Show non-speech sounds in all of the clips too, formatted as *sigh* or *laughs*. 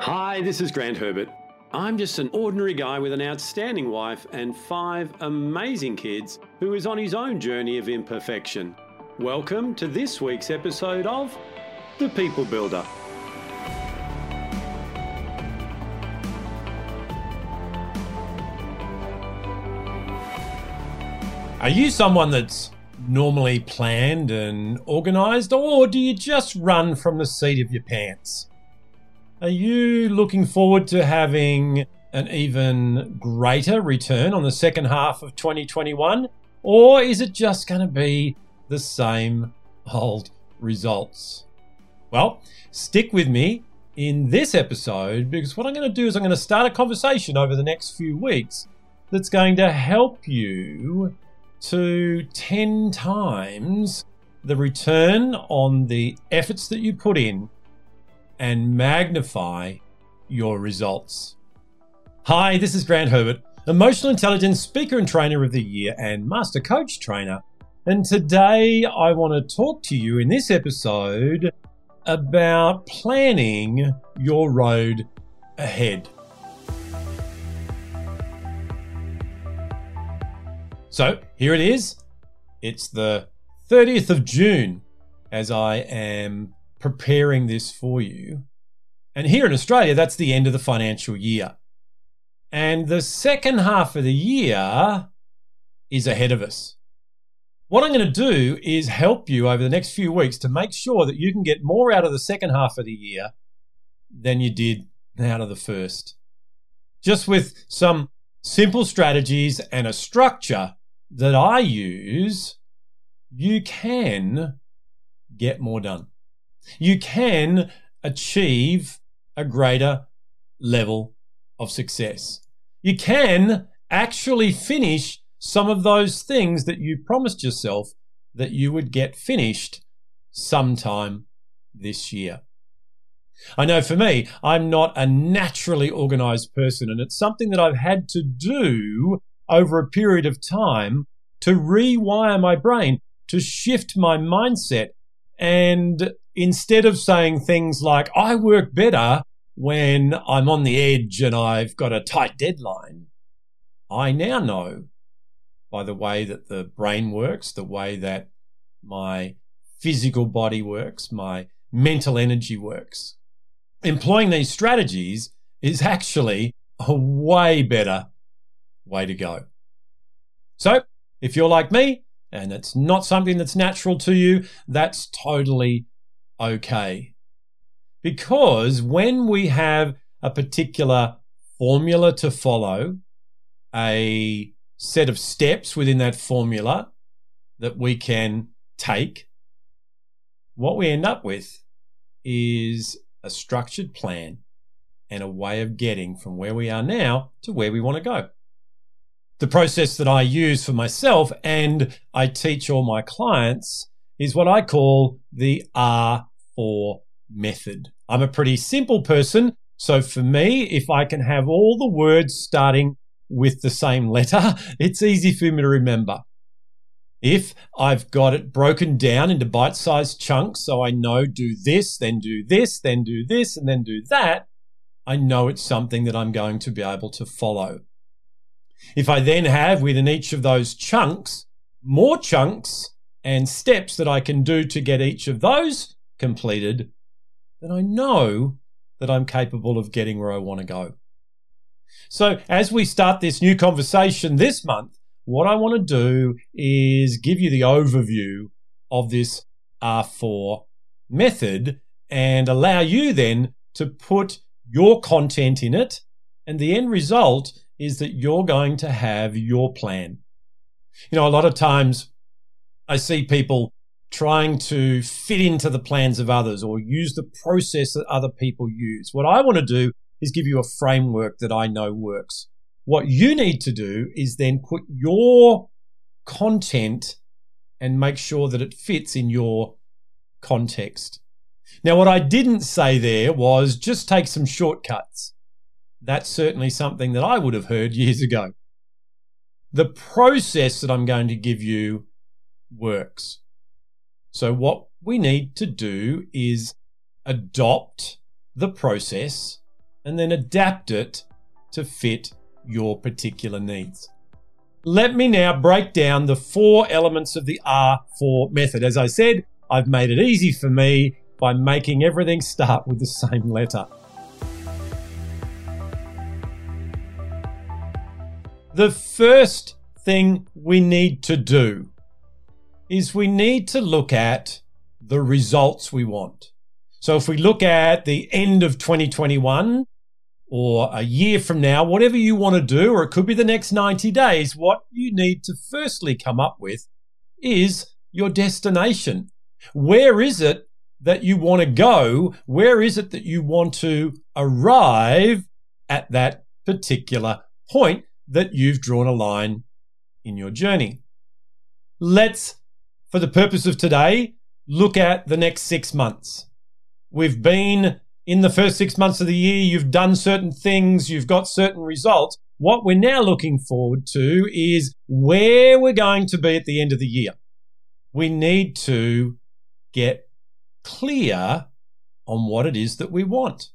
Hi, this is Grant Herbert. I'm just an ordinary guy with an outstanding wife and five amazing kids who is on his own journey of imperfection. Welcome to this week's episode of The People Builder. Are you someone that's normally planned and organized, or do you just run from the seat of your pants? Are you looking forward to having an even greater return on the second half of 2021, or is it just going to be the same old results? Well, stick with me in this episode because what I'm going to do is I'm going to start a conversation over the next few weeks that's going to help you to 10 times the return on the efforts that you put in and magnify your results. Hi, this is Grant Herbert, Emotional Intelligence Speaker and Trainer of the Year and Master Coach Trainer. And today I want to talk to you in this episode about planning your road ahead. So here it is. It's the 30th of June as I am preparing this for you. And here in Australia, that's the end of the financial year. And the second half of the year is ahead of us. What I'm going to do is help you over the next few weeks to make sure that you can get more out of the second half of the year than you did out of the first. Just with some simple strategies and a structure that I use, you can get more done. You can achieve a greater level of success. You can actually finish some of those things that you promised yourself that you would get finished sometime this year. I know for me, I'm not a naturally organized person, and it's something that I've had to do over a period of time to rewire my brain, to shift my mindset. And instead of saying things like, I work better when I'm on the edge and I've got a tight deadline, I now know by the way that the brain works, the way that my physical body works, my mental energy works. Employing these strategies is actually a way better way to go. So, if you're like me and it's not something that's natural to you, that's totally okay. Because when we have a particular formula to follow, a set of steps within that formula that we can take, what we end up with is a structured plan and a way of getting from where we are now to where we want to go the process that I use for myself and I teach all my clients is what I call the R4 method. I'm a pretty simple person. So for me, if I can have all the words starting with the same letter, *laughs* it's easy for me to remember. If I've got it broken down into bite sized chunks, so I know do this, then do this, then do this, and then do that, I know it's something that I'm going to be able to follow. If I then have within each of those chunks more chunks and steps that I can do to get each of those completed, then I know that I'm capable of getting where I want to go. So, as we start this new conversation this month, what I want to do is give you the overview of this R4 method and allow you then to put your content in it. And the end result is that you're going to have your plan. You know, a lot of times I see people trying to fit into the plans of others or use the process that other people use. What I want to do is give you a framework that I know works. What you need to do is then put your content and make sure that it fits in your context. Now, what I didn't say there was just take some shortcuts. That's certainly something that I would have heard years ago. The process that I'm going to give you works. So, what we need to do is adopt the process and then adapt it to fit your particular needs. Let me now break down the four elements of the R4 method. As I said, I've made it easy for me by making everything start with the same letter. The first thing we need to do is we need to look at the results we want. So if we look at the end of 2021 or a year from now, whatever you want to do, or it could be the next 90 days, what you need to firstly come up with is your destination. Where is it that you want to go? Where is it that you want to arrive at that particular point? that you've drawn a line in your journey. Let's, for the purpose of today, look at the next six months. We've been in the first six months of the year, you've done certain things, you've got certain results. What we're now looking forward to is where we're going to be at the end of the year. We need to get clear on what it is that we want.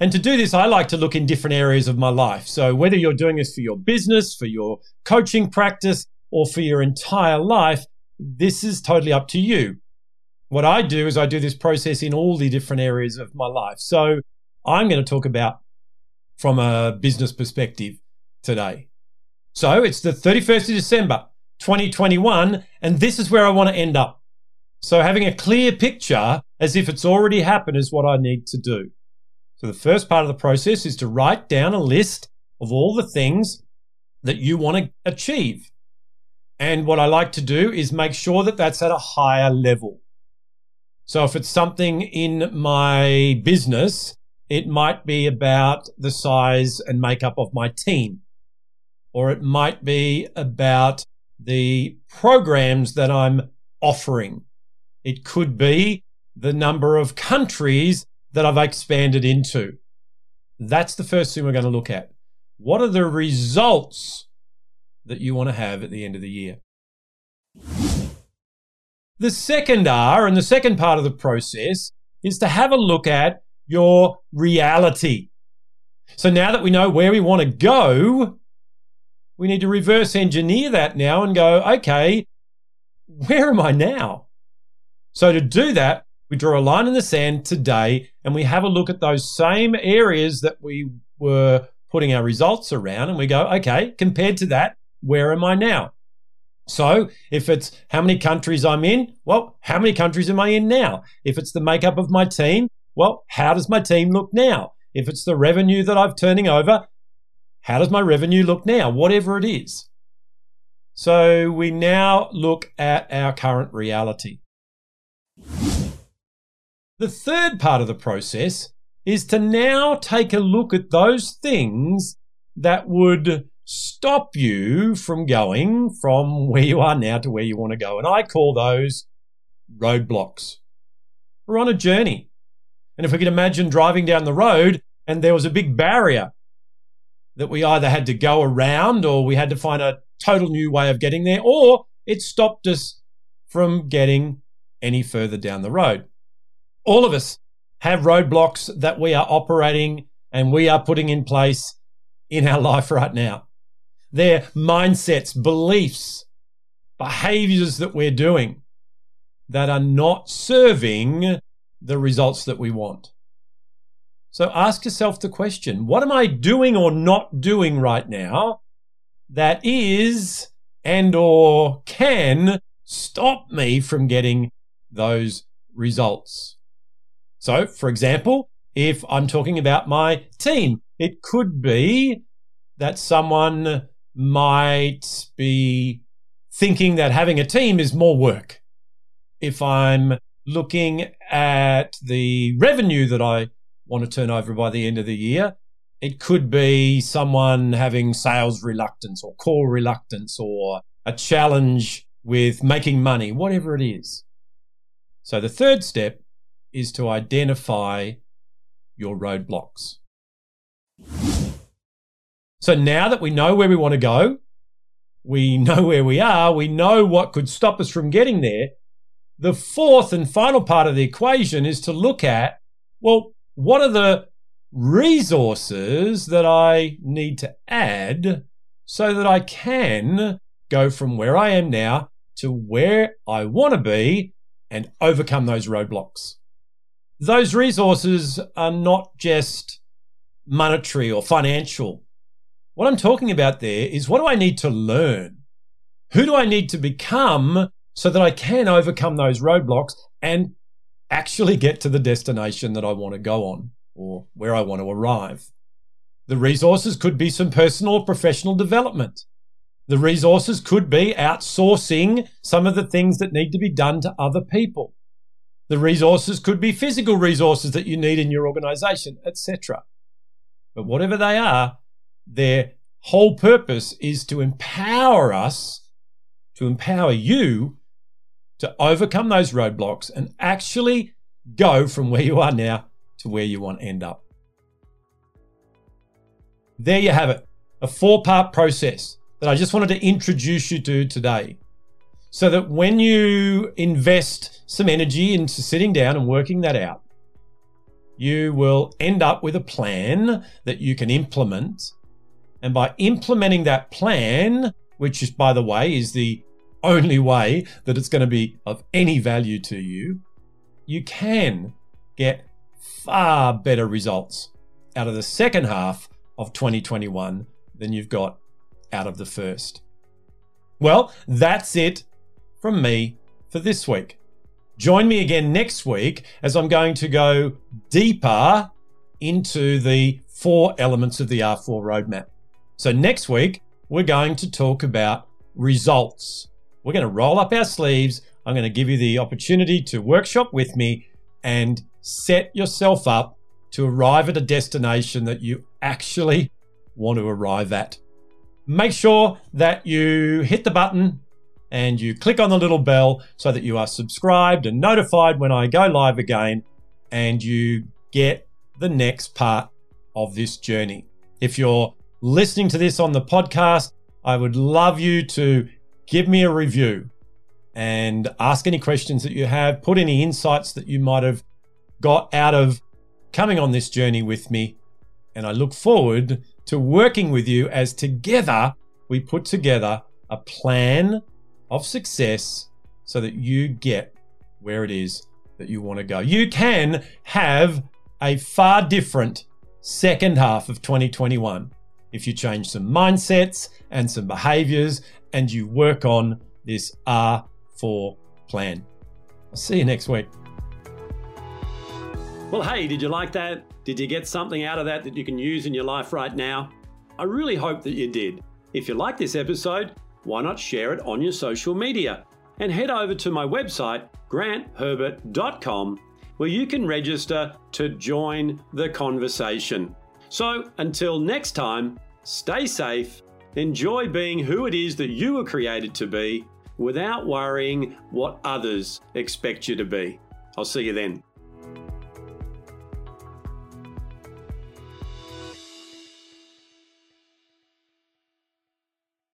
And to do this, I like to look in different areas of my life. So whether you're doing this for your business, for your coaching practice, or for your entire life, this is totally up to you. What I do is I do this process in all the different areas of my life. So I'm going to talk about from a business perspective today. So it's the 31st of December, 2021, and this is where I want to end up. So having a clear picture as if it's already happened is what I need to do. So the first part of the process is to write down a list of all the things that you want to achieve. And what I like to do is make sure that that's at a higher level. So if it's something in my business, it might be about the size and makeup of my team, or it might be about the programs that I'm offering. It could be the number of countries that I've expanded into. That's the first thing we're going to look at. What are the results that you want to have at the end of the year? The second R and the second part of the process is to have a look at your reality. So now that we know where we want to go, we need to reverse engineer that now and go, okay, where am I now? So to do that, we draw a line in the sand today and we have a look at those same areas that we were putting our results around and we go, okay, compared to that, where am I now? So if it's how many countries I'm in, well, how many countries am I in now? If it's the makeup of my team, well, how does my team look now? If it's the revenue that I'm turning over, how does my revenue look now? Whatever it is. So we now look at our current reality. The third part of the process is to now take a look at those things that would stop you from going from where you are now to where you want to go. And I call those roadblocks. We're on a journey. And if we could imagine driving down the road and there was a big barrier that we either had to go around or we had to find a total new way of getting there, or it stopped us from getting any further down the road all of us have roadblocks that we are operating and we are putting in place in our *laughs* life right now. They're mindsets, beliefs, behaviors that we're doing that are not serving the results that we want. So ask yourself the question, what am I doing or not doing right now that is and or can stop me from getting those results? So, for example, if I'm talking about my team, it could be that someone might be thinking that having a team is more work. If I'm looking at the revenue that I want to turn over by the end of the year, it could be someone having sales reluctance or call reluctance or a challenge with making money, whatever it is. So the third step is to identify your roadblocks. So now that we know where we want to go, we know where we are, we know what could stop us from getting there. The fourth and final part of the equation is to look at well, what are the resources that I need to add so that I can go from where I am now to where I want to be and overcome those roadblocks. Those resources are not just monetary or financial. What I'm talking about there is what do I need to learn? Who do I need to become so that I can overcome those roadblocks and actually get to the destination that I want to go on or where I want to arrive? The resources could be some personal or professional development. The resources could be outsourcing some of the things that need to be done to other people. The resources could be physical resources that you need in your organization, etc. But whatever they are, their whole purpose is to empower us, to empower you to overcome those roadblocks and actually go from where you are now to where you want to end up. There you have it, a four part process that I just wanted to introduce you to today. So that when you invest some energy into sitting down and working that out, you will end up with a plan that you can implement. And by implementing that plan, which is, by the way, is the only way that it's going to be of any value to you, you can get far better results out of the second half of 2021 than you've got out of the first. Well, that's it from me for this week. Join me again next week as I'm going to go deeper into the four elements of the R4 roadmap. So, next week, we're going to talk about results. We're going to roll up our sleeves. I'm going to give you the opportunity to workshop with me and set yourself up to arrive at a destination that you actually want to arrive at make sure that you hit the button and you click on the little bell so that you are subscribed and notified when I go live again and you get the next part of this journey. If you're listening to this on the podcast, I would love you to give me a review and ask any questions that you have, put any insights that you might have got out of coming on this journey with me. And I look forward to working with you as together we put together a plan of success so that you get where it is that you want to go. You can have a far different second half of 2021 if you change some mindsets and some behaviors and you work on this R4 plan. I'll see you next week. Well, hey, did you like that? Did you get something out of that that you can use in your life right now? I really hope that you did. If you like this episode, why not share it on your social media? And head over to my website, grantherbert.com, where you can register to join the conversation. So until next time, stay safe, enjoy being who it is that you were created to be without worrying what others expect you to be. I'll see you then.